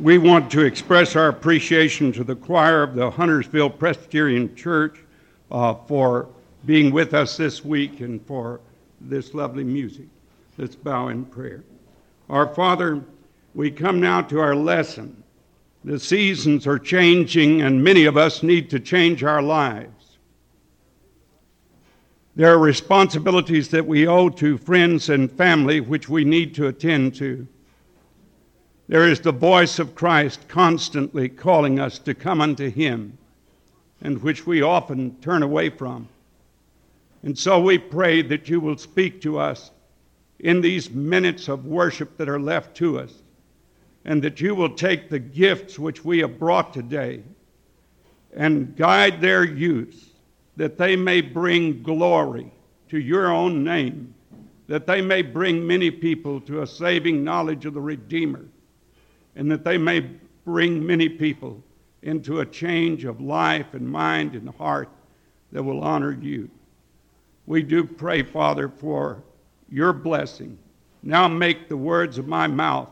we want to express our appreciation to the choir of the Huntersville Presbyterian Church uh, for being with us this week and for this lovely music. Let's bow in prayer. Our Father, we come now to our lesson. The seasons are changing, and many of us need to change our lives. There are responsibilities that we owe to friends and family which we need to attend to. There is the voice of Christ constantly calling us to come unto Him, and which we often turn away from. And so we pray that you will speak to us in these minutes of worship that are left to us, and that you will take the gifts which we have brought today and guide their use, that they may bring glory to your own name, that they may bring many people to a saving knowledge of the Redeemer and that they may bring many people into a change of life and mind and heart that will honor you. We do pray, Father, for your blessing. Now make the words of my mouth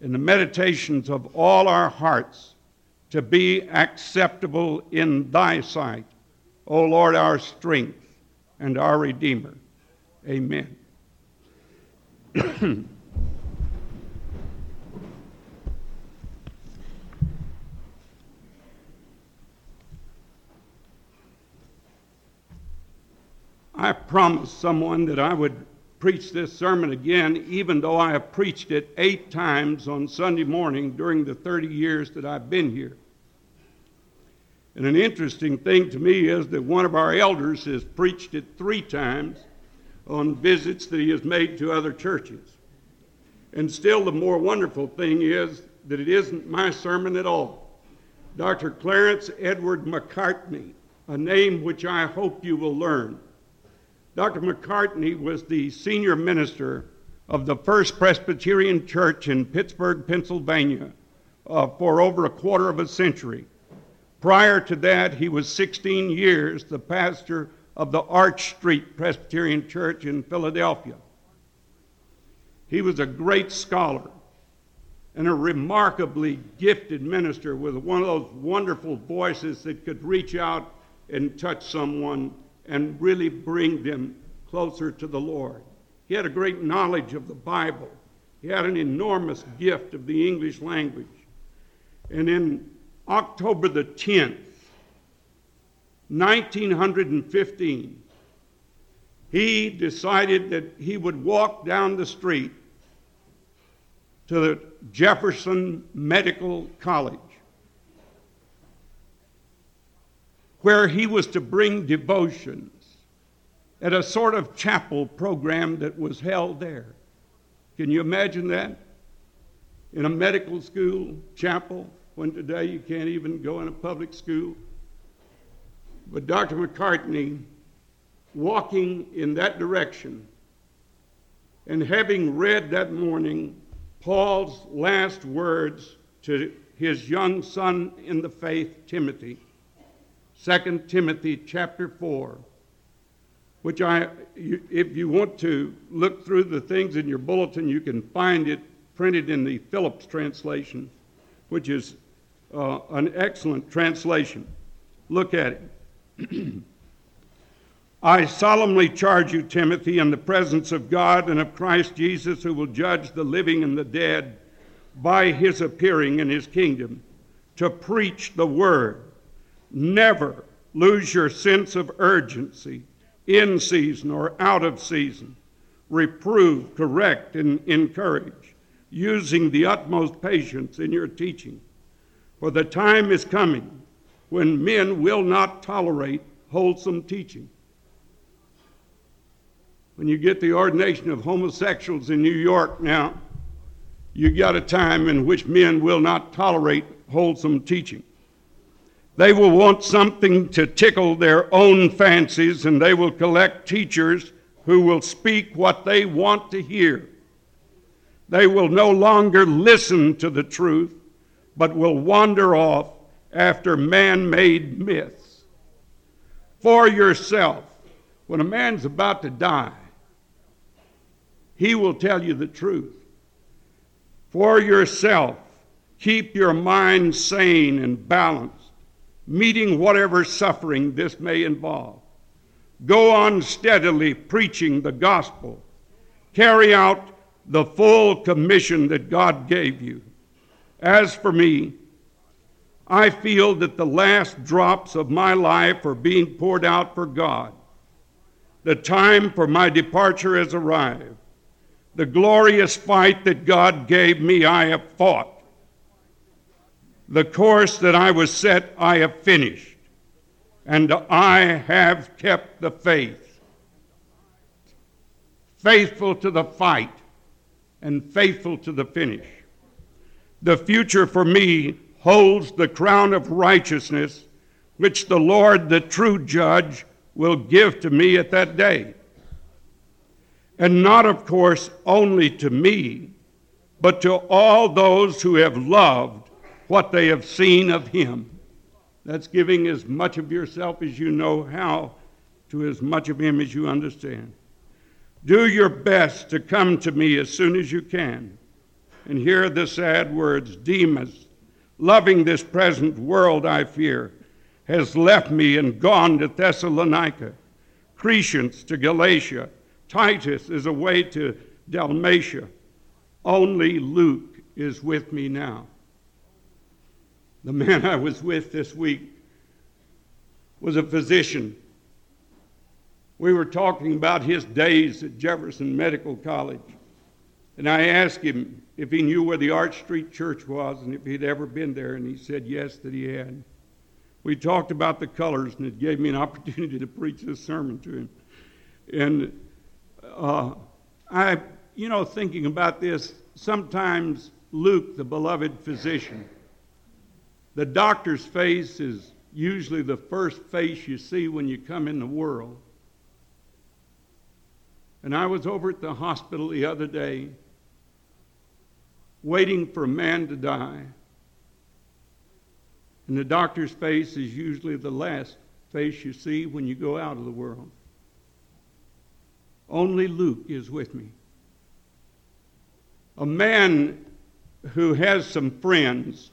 and the meditations of all our hearts to be acceptable in thy sight, O Lord, our strength and our Redeemer. Amen. I promised someone that I would preach this sermon again, even though I have preached it eight times on Sunday morning during the 30 years that I've been here. And an interesting thing to me is that one of our elders has preached it three times on visits that he has made to other churches. And still, the more wonderful thing is that it isn't my sermon at all. Dr. Clarence Edward Macartney, a name which I hope you will learn Dr. Macartney was the senior minister of the First Presbyterian Church in Pittsburgh, Pennsylvania, uh, for over a quarter of a century. Prior to that, he was 16 years the pastor of the Arch Street Presbyterian Church in Philadelphia. He was a great scholar and a remarkably gifted minister with one of those wonderful voices that could reach out and touch someone and really bring them closer to the Lord. He had a great knowledge of the Bible. He had an enormous gift of the English language. And in October the 10th, 1915, he decided that he would walk down the street to the Jefferson Medical College where he was to bring devotions at a sort of chapel program that was held there. Can you imagine that? In a medical school chapel, when today you can't even go in a public school. But Dr. Macartney, walking in that direction, and having read that morning Paul's last words to his young son in the faith, Timothy, 2 Timothy chapter 4, which I, if you want to look through the things in your bulletin, you can find it printed in the Phillips translation, which is uh, an excellent translation. Look at it. I solemnly charge you, Timothy, in the presence of God and of Christ Jesus, who will judge the living and the dead by his appearing in his kingdom, to preach the word Never lose your sense of urgency in season or out of season. Reprove, correct, and encourage, using the utmost patience in your teaching. For the time is coming when men will not tolerate wholesome teaching. When you get the ordination of homosexuals in New York now, you got a time in which men will not tolerate wholesome teaching. They will want something to tickle their own fancies, and they will collect teachers who will speak what they want to hear. They will no longer listen to the truth, but will wander off after man made myths. For yourself, when a man's about to die, he will tell you the truth. For yourself, Keep your mind sane and balanced, meeting whatever suffering this may involve. Go on steadily preaching the gospel. Carry out the full commission that God gave you. As for me, I feel that the last drops of my life are being poured out for God. The time for my departure has arrived. The glorious fight that God gave me, I have fought. The course that I was set, I have finished. And I have kept the faith. Faithful to the fight and faithful to the finish. The future for me holds the crown of righteousness, which the Lord, the true judge, will give to me at that day. And not, of course, only to me, but to all those who have loved what they have seen of him. That's giving as much of yourself as you know how to as much of him as you understand. Do your best to come to me as soon as you can. And hear the sad words Demas, loving this present world, I fear, has left me and gone to Thessalonica, Crescens to Galatia, Titus is away to Dalmatia. Only Luke is with me now. The man I was with this week was a physician. We were talking about his days at Jefferson Medical College. And I asked him if he knew where the Arch Street Church was and if he'd ever been there, and he said yes, that he had. We talked about the colors, and it gave me an opportunity to preach this sermon to him. And uh, I, you know, thinking about this, sometimes Luke, the beloved physician, the doctor's face is usually the first face you see when you come in the world. And I was over at the hospital the other day waiting for a man to die. And the doctor's face is usually the last face you see when you go out of the world. Only Luke is with me. A man who has some friends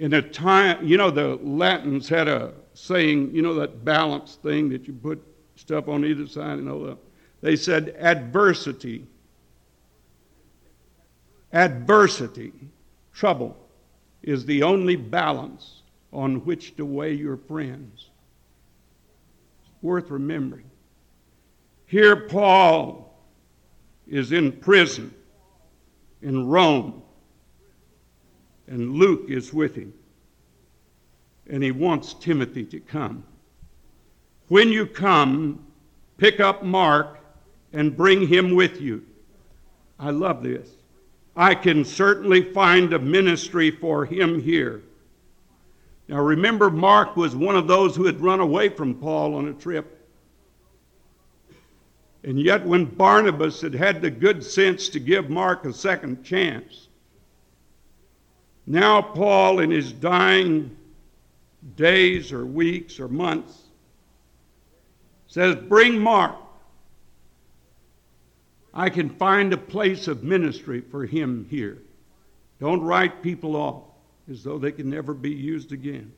in a time, you know, the Latins had a saying, you know, that balance thing that you put stuff on either side and all that. They said adversity, adversity, trouble is the only balance on which to weigh your friends. Worth remembering. Here, Paul is in prison in Rome, and Luke is with him. And he wants Timothy to come. When you come, pick up Mark and bring him with you. I love this. I can certainly find a ministry for him here. Now remember, Mark was one of those who had run away from Paul on a trip. And yet, when Barnabas had had the good sense to give Mark a second chance, now Paul, in his dying days or weeks or months, says, Bring Mark. I can find a place of ministry for him here. Don't write people off as though they can never be used again.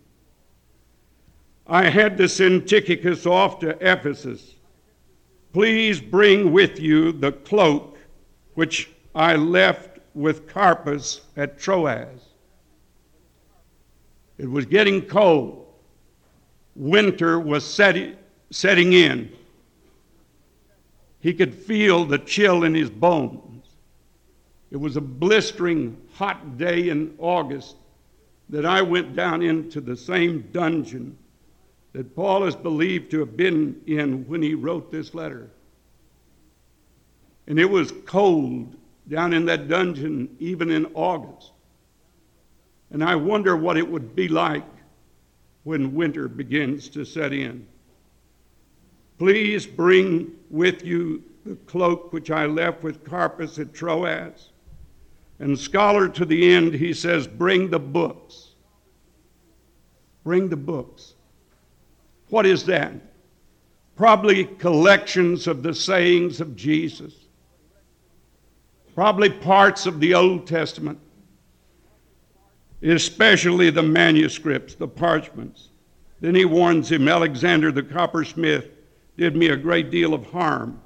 I had to send Tychicus off to Ephesus. Please bring with you the cloak which I left with Carpus at Troas. It was getting cold. Winter was setting, setting in. He could feel the chill in his bones. It was a blistering hot day in August that I went down into the same dungeon that Paul is believed to have been in when he wrote this letter. And it was cold down in that dungeon even in August. And I wonder what it would be like when winter begins to set in. Please bring with you the cloak which I left with Carpus at Troas. And scholar to the end, he says, Bring the books. Bring the books. What is that? Probably collections of the sayings of Jesus, probably parts of the Old Testament. Especially the manuscripts, the parchments. Then he warns him Alexander the coppersmith did me a great deal of harm.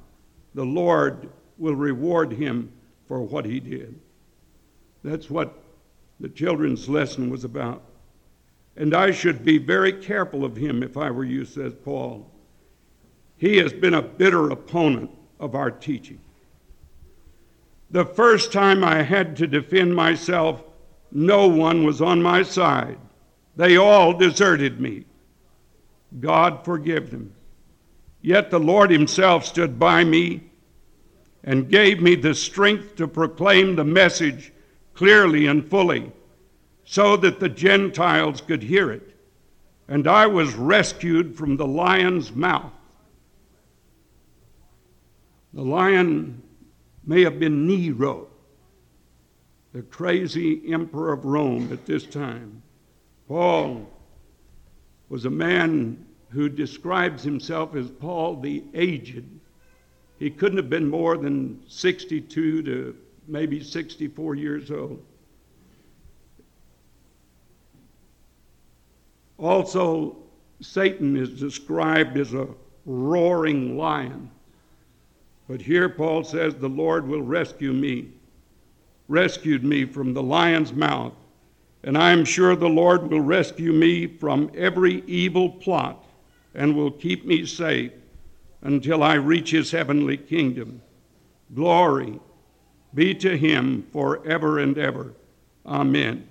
The Lord will reward him for what he did. That's what the children's lesson was about. And I should be very careful of him if I were you, says Paul. He has been a bitter opponent of our teaching. The first time I had to defend myself, no one was on my side. They all deserted me. God forgive them. Yet the Lord Himself stood by me and gave me the strength to proclaim the message clearly and fully so that the Gentiles could hear it. And I was rescued from the lion's mouth. The lion may have been Nero, the crazy emperor of Rome at this time. Paul was a man who describes himself as Paul the Aged. He couldn't have been more than 62 to maybe 64 years old. Also, Satan is described as a roaring lion. But here Paul says, The Lord will rescue me, rescued me from the lion's mouth. And I am sure the Lord will rescue me from every evil plot and will keep me safe until I reach his heavenly kingdom. Glory be to him forever and ever. Amen.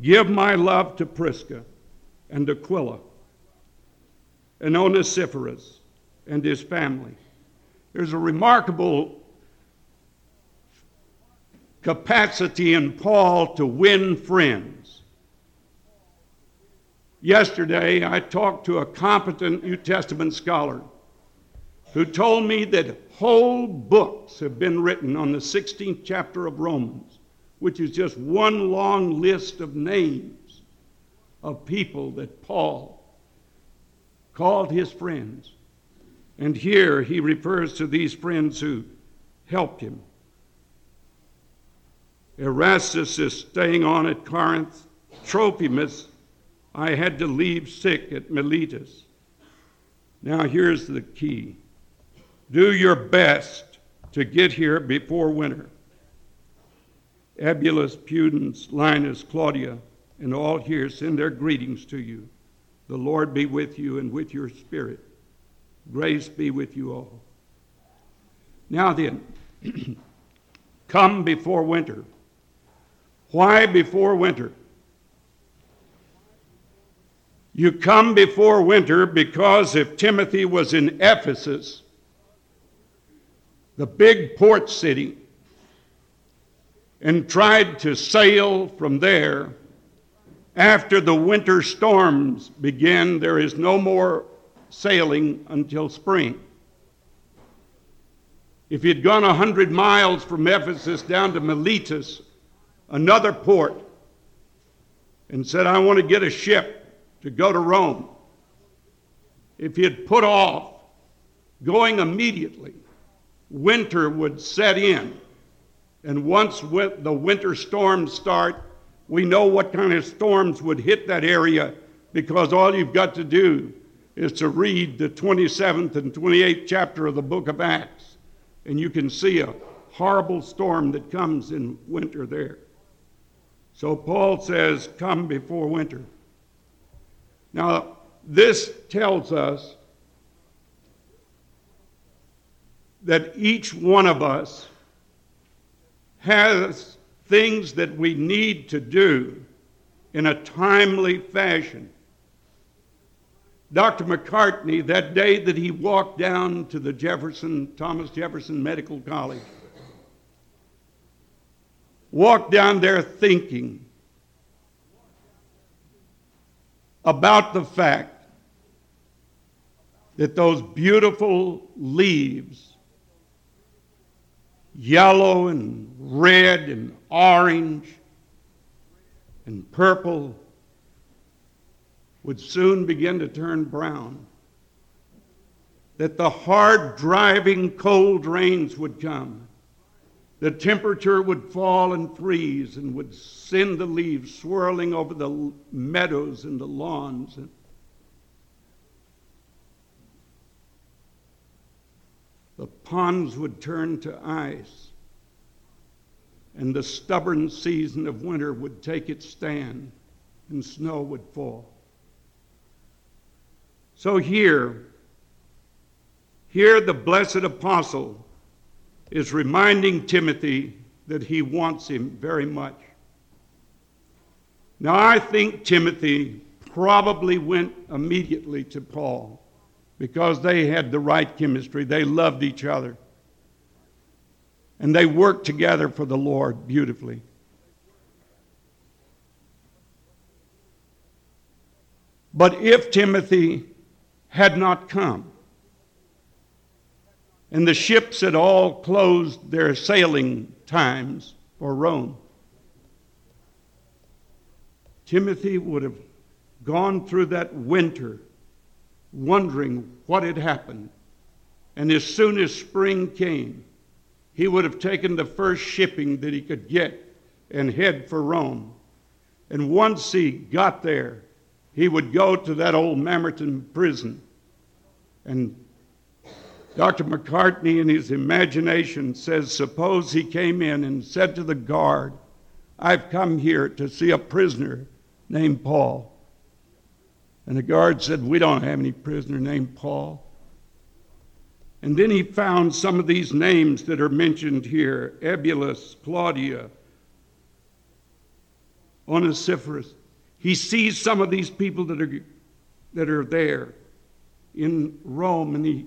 Give my love to Prisca and Aquila and Onesiphorus and his family. There's a remarkable capacity in Paul to win friends. Yesterday, I talked to a competent New Testament scholar who told me that whole books have been written on the 16th chapter of Romans, which is just one long list of names of people that Paul called his friends. And here he refers to these friends who helped him. Erastus is staying on at Corinth. Trophimus, I had to leave sick at Miletus. Now, here's the key do your best to get here before winter. Eubulus, Pudens, Linus, Claudia, and all here send their greetings to you. The Lord be with you and with your spirit. Grace be with you all. Now then, come before winter. Why before winter? You come before winter because if Timothy was in Ephesus, the big port city, and tried to sail from there, after the winter storms begin, there is no more sailing until spring. If he had gone a hundred miles from Ephesus down to Miletus, another port, and said, I want to get a ship to go to Rome, if he had put off going immediately, winter would set in. And once the winter storms start, we know what kind of storms would hit that area because all you've got to do is to read the 27th and 28th chapter of the book of Acts, and you can see a horrible storm that comes in winter there. So Paul says, Come before winter. Now, this tells us that each one of us has things that we need to do in a timely fashion. Dr. Macartney, that day that he walked down to the Jefferson, Thomas Jefferson Medical College, walked down there thinking about the fact that those beautiful leaves, yellow and red and orange and purple, would soon begin to turn brown. That the hard driving cold rains would come. The temperature would fall and freeze and would send the leaves swirling over the meadows and the lawns. The ponds would turn to ice, and the stubborn season of winter would take its stand, and snow would fall. So here, here the blessed apostle is reminding Timothy that he wants him very much. Now, I think Timothy probably went immediately to Paul because they had the right chemistry. They loved each other. And they worked together for the Lord beautifully. But if Timothy had not come, and the ships had all closed their sailing times for Rome. Timothy would have gone through that winter wondering what had happened. And as soon as spring came, he would have taken the first shipping that he could get and head for Rome. And once he got there, he would go to that old Mamertine prison and Dr. Macartney, in his imagination, says suppose he came in and said to the guard, I've come here to see a prisoner named Paul. And the guard said, We don't have any prisoner named Paul. And then he found some of these names that are mentioned here Eubulus, Claudia, Onesiphorus. He sees some of these people that are, that are there in Rome, and he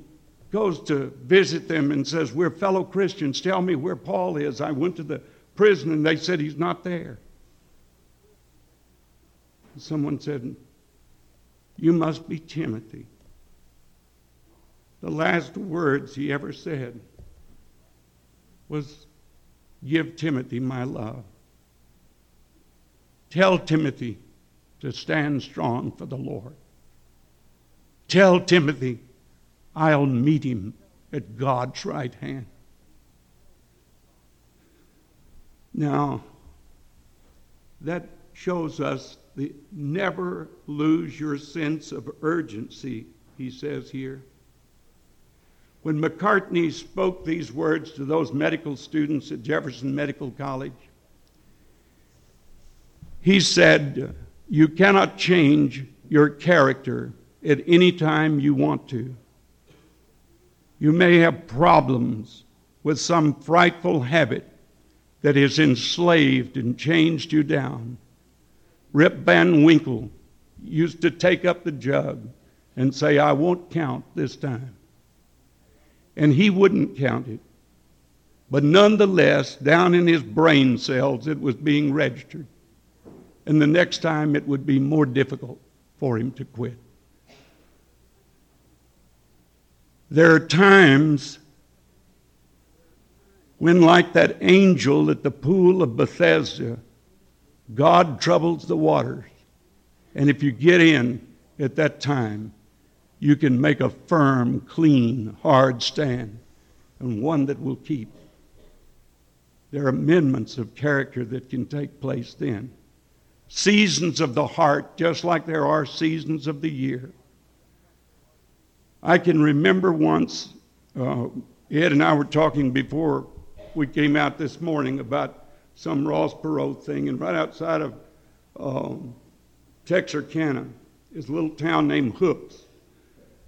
goes to visit them and says, We're fellow Christians. Tell me where Paul is. I went to the prison and they said he's not there. Someone said, You must be Timothy. The last words he ever said was, Give Timothy my love. Tell Timothy to stand strong for the Lord. Tell Timothy I'll meet him at God's right hand. Now, that shows us the never lose your sense of urgency, he says here. When Macartney spoke these words to those medical students at Jefferson Medical College, he said, You cannot change your character at any time you want to. You may have problems with some frightful habit that has enslaved and changed you down. Rip Van Winkle used to take up the jug and say, I won't count this time. And he wouldn't count it. But nonetheless, down in his brain cells, it was being registered. And the next time, it would be more difficult for him to quit. There are times when, like that angel at the pool of Bethesda, God troubles the waters. And if you get in at that time, you can make a firm, clean, hard stand, and one that will keep. There are amendments of character that can take place then. Seasons of the heart, just like there are seasons of the year. I can remember once, uh, Ed and I were talking before we came out this morning about some Ross Perot thing, and right outside of um, Texarkana is a little town named Hooks.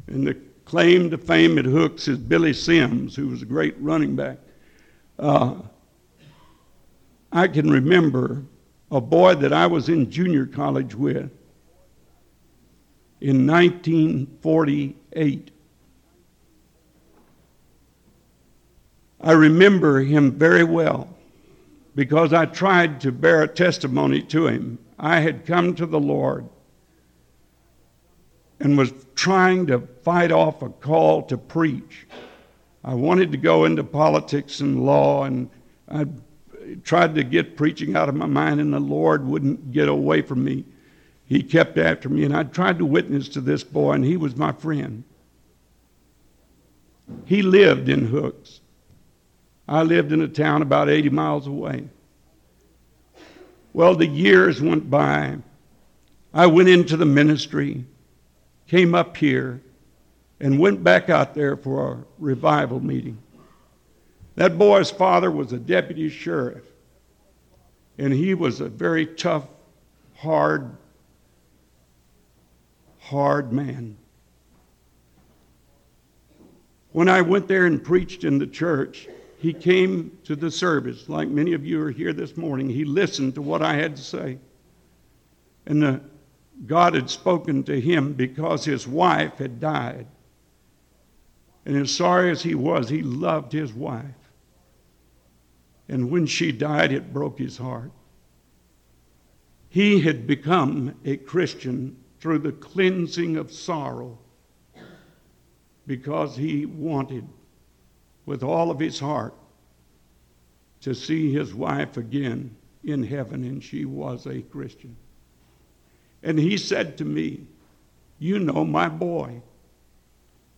And the claim to fame at Hooks is Billy Sims, who was a great running back. Uh, I can remember a boy that I was in junior college with in 1948. I remember him very well because I tried to bear a testimony to him. I had come to the Lord and was trying to fight off a call to preach. I wanted to go into politics and law, and I tried to get preaching out of my mind, and the Lord wouldn't get away from me he kept after me, and I tried to witness to this boy, and he was my friend. He lived in Hooks. I lived in a town about 80 miles away. Well, the years went by. I went into the ministry, came up here, and went back out there for a revival meeting. That boy's father was a deputy sheriff, and he was a very tough, hard, hard man. When I went there and preached in the church, he came to the service, like many of you are here this morning. He listened to what I had to say. And the, God had spoken to him because his wife had died. And as sorry as he was, he loved his wife. And when she died, it broke his heart. He had become a Christian through the cleansing of sorrow because he wanted with all of his heart to see his wife again in heaven, and she was a Christian. And he said to me, You know my boy.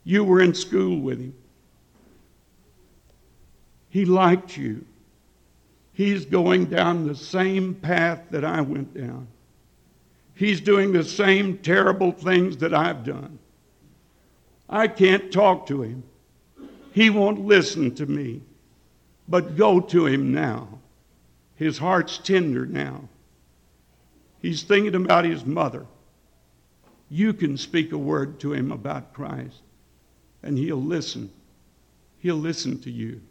You were in school with him. He liked you. He's going down the same path that I went down. He's doing the same terrible things that I've done. I can't talk to him. He won't listen to me. But go to him now. His heart's tender now. He's thinking about his mother. You can speak a word to him about Christ, and he'll listen. He'll listen to you.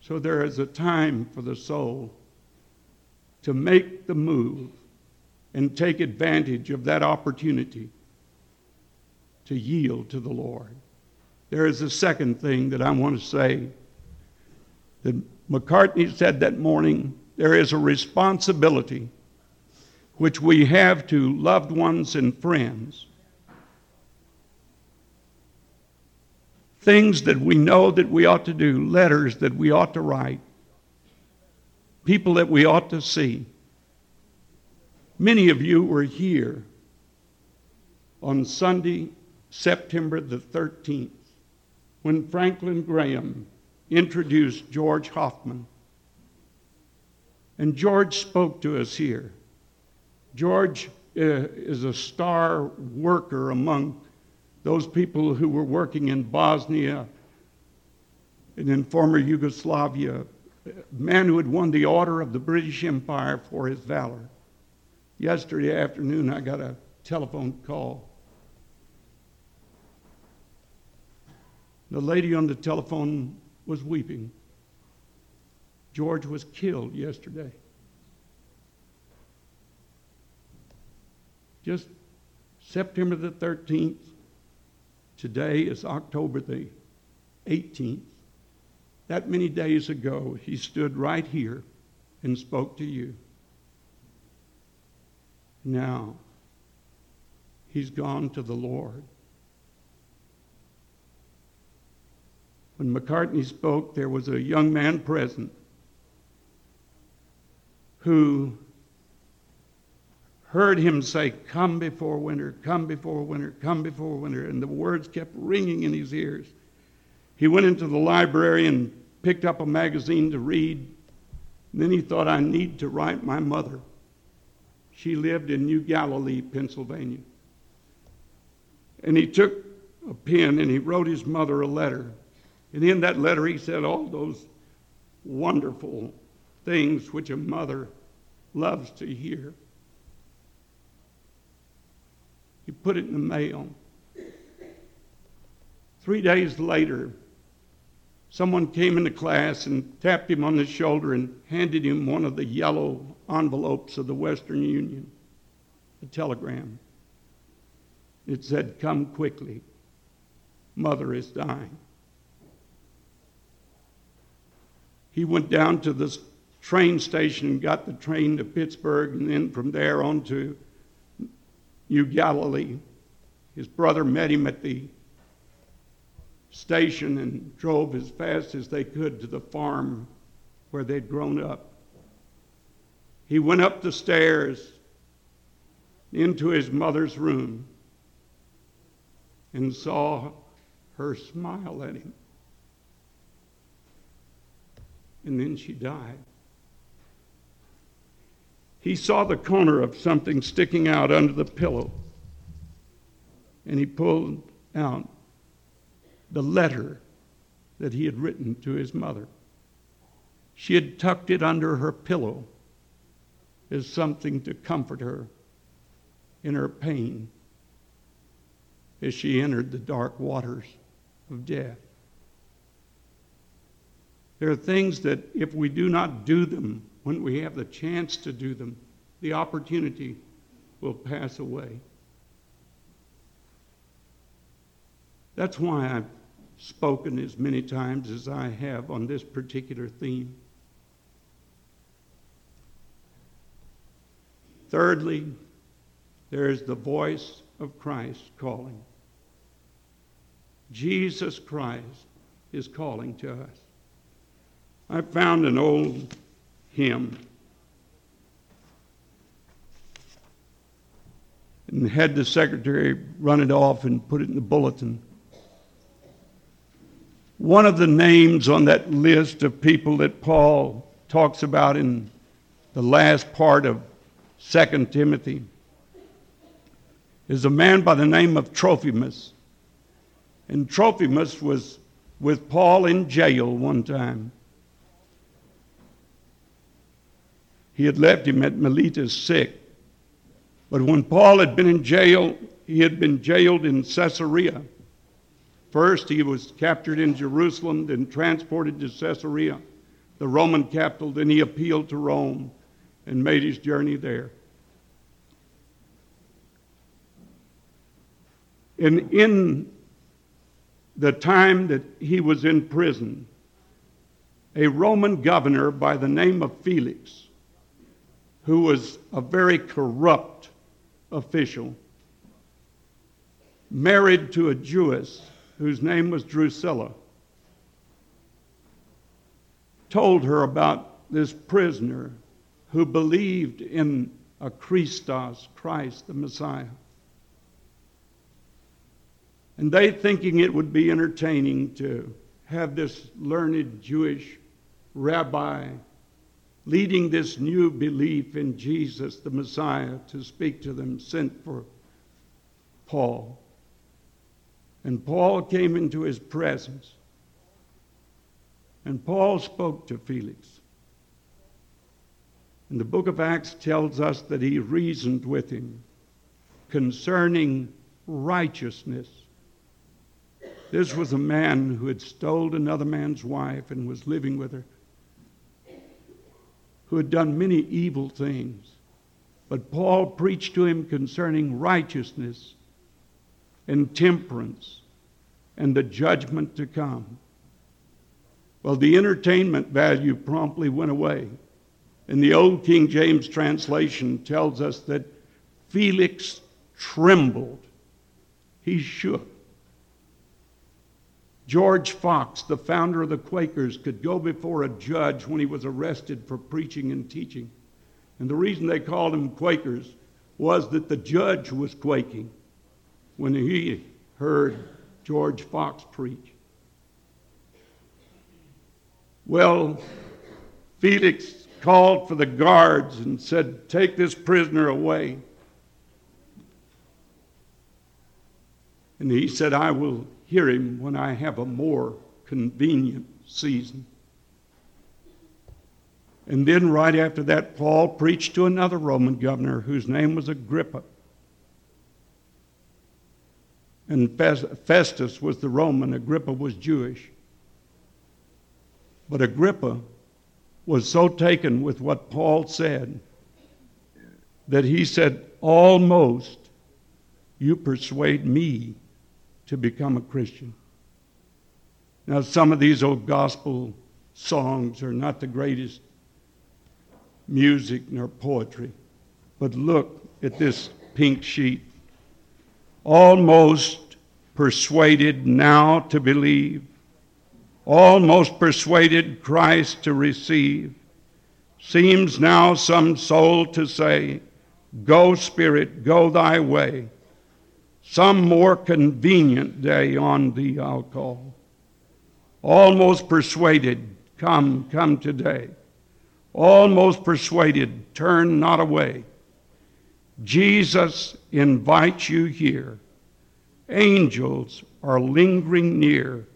So there is a time for the soul to make the move and take advantage of that opportunity to yield to the Lord. There is a second thing that I want to say. That Macartney said that morning there is a responsibility which we have to loved ones and friends. Things that we know that we ought to do, letters that we ought to write, people that we ought to see. Many of you were here on Sunday, September the 13th when Franklin Graham introduced George Hoffman. And George spoke to us here. George uh, is a star worker among those people who were working in Bosnia and in former Yugoslavia, a man who had won the Order of the British Empire for his valor. Yesterday afternoon, I got a telephone call The lady on the telephone was weeping. George was killed yesterday. Just September the 13th. Today is October the 18th. That many days ago, he stood right here and spoke to you. Now, he's gone to the Lord. When Macartney spoke, there was a young man present who heard him say, Come before winter, come before winter, come before winter. And the words kept ringing in his ears. He went into the library and picked up a magazine to read. And then he thought, I need to write my mother. She lived in New Galilee, Pennsylvania. And he took a pen and he wrote his mother a letter. And in that letter, he said all those wonderful things which a mother loves to hear. He put it in the mail. Three days later, someone came into class and tapped him on the shoulder and handed him one of the yellow envelopes of the Western Union, a telegram. It said, Come quickly. Mother is dying. he went down to the train station and got the train to Pittsburgh, and then from there on to New Galilee. His brother met him at the station and drove as fast as they could to the farm where they'd grown up. He went up the stairs into his mother's room and saw her smile at him. and then she died. He saw the corner of something sticking out under the pillow, and he pulled out the letter that he had written to his mother. She had tucked it under her pillow as something to comfort her in her pain as she entered the dark waters of death. There are things that if we do not do them when we have the chance to do them, the opportunity will pass away. That's why I've spoken as many times as I have on this particular theme. Thirdly, there is the voice of Christ calling. Jesus Christ is calling to us. I found an old hymn and had the secretary run it off and put it in the bulletin. One of the names on that list of people that Paul talks about in the last part of 2 Timothy is a man by the name of Trophimus. And Trophimus was with Paul in jail one time. He had left him at Miletus sick. But when Paul had been in jail, he had been jailed in Caesarea. First, he was captured in Jerusalem, then transported to Caesarea, the Roman capital. Then he appealed to Rome and made his journey there. And in the time that he was in prison, a Roman governor by the name of Felix, who was a very corrupt official, married to a Jewess whose name was Drusilla, told her about this prisoner who believed in a Christos, Christ the Messiah. And they, thinking it would be entertaining to have this learned Jewish rabbi leading this new belief in Jesus, the Messiah, to speak to them, sent for Paul. And Paul came into his presence. And Paul spoke to Felix. And the book of Acts tells us that he reasoned with him concerning righteousness this was a man who had stolen another man's wife and was living with her, who had done many evil things. But Paul preached to him concerning righteousness and temperance and the judgment to come. Well, the entertainment value promptly went away. And the old King James translation tells us that Felix trembled. He shook. George Fox, the founder of the Quakers, could go before a judge when he was arrested for preaching and teaching. And the reason they called him Quakers was that the judge was quaking when he heard George Fox preach. Well, Felix called for the guards and said, Take this prisoner away. And he said, I will hear him when I have a more convenient season. And then, right after that, Paul preached to another Roman governor whose name was Agrippa. And Festus was the Roman, Agrippa was Jewish. But Agrippa was so taken with what Paul said that he said, Almost you persuade me to become a Christian. Now, some of these old gospel songs are not the greatest music nor poetry, but look at this pink sheet. Almost persuaded now to believe, almost persuaded Christ to receive. Seems now some soul to say, Go, Spirit, go thy way some more convenient day on thee I'll call. Almost persuaded, Come, come today. Almost persuaded, turn not away. Jesus invites you here. Angels are lingering near.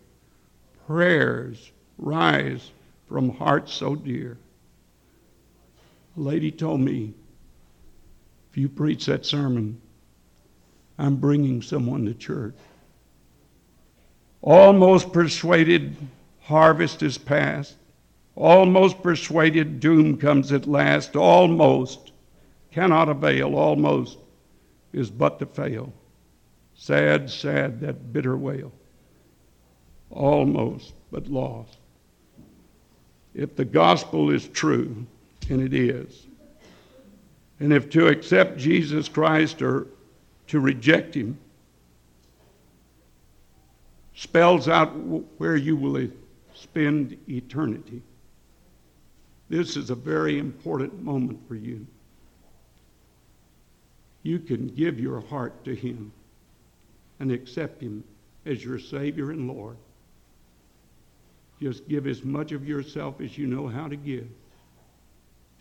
Prayers rise from hearts so dear. A lady told me, if you preach that sermon, I'm bringing someone to church. Almost persuaded, harvest is past. Almost persuaded, doom comes at last. Almost cannot avail. Almost is but to fail. Sad, sad, that bitter wail. Almost, but lost. If the gospel is true, and it is, and if to accept Jesus Christ or to reject him spells out where you will spend eternity. This is a very important moment for you. You can give your heart to Him and accept Him as your Savior and Lord. Just give as much of yourself as you know how to give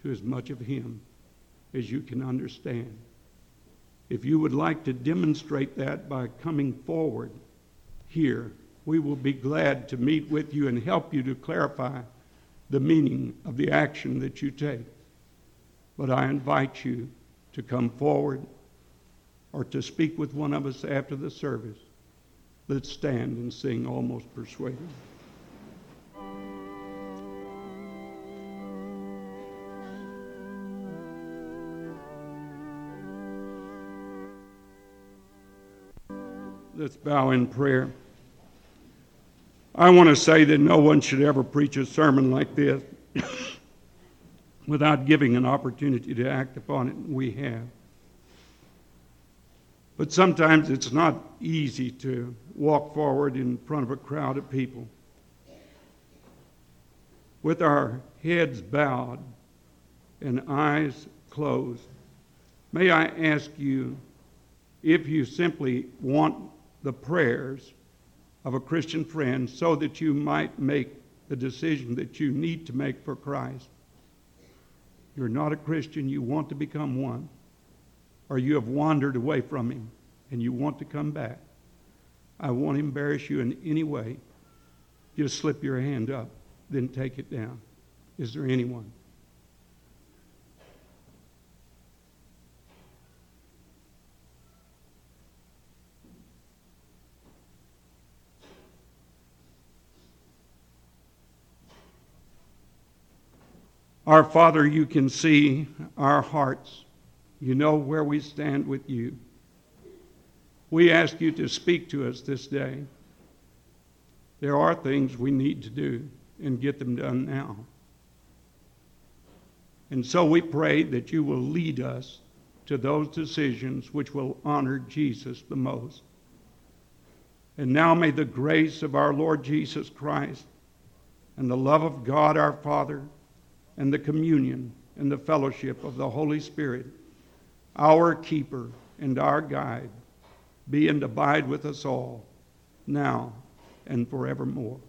to as much of Him as you can understand. If you would like to demonstrate that by coming forward here, we will be glad to meet with you and help you to clarify the meaning of the action that you take. But I invite you to come forward or to speak with one of us after the service. Let's stand and sing Almost Persuaded. Let's bow in prayer. I want to say that no one should ever preach a sermon like this without giving an opportunity to act upon it. We have. But sometimes it's not easy to walk forward in front of a crowd of people with our heads bowed and eyes closed. May I ask you if you simply want the prayers of a Christian friend so that you might make the decision that you need to make for Christ. You're not a Christian, you want to become one, or you have wandered away from Him and you want to come back. I won't embarrass you in any way. Just slip your hand up, then take it down. Is there anyone? Our Father, you can see our hearts. You know where we stand with you. We ask you to speak to us this day. There are things we need to do and get them done now. And so we pray that you will lead us to those decisions which will honor Jesus the most. And now may the grace of our Lord Jesus Christ and the love of God our Father and the communion and the fellowship of the Holy Spirit, our keeper and our guide, be and abide with us all, now and forevermore.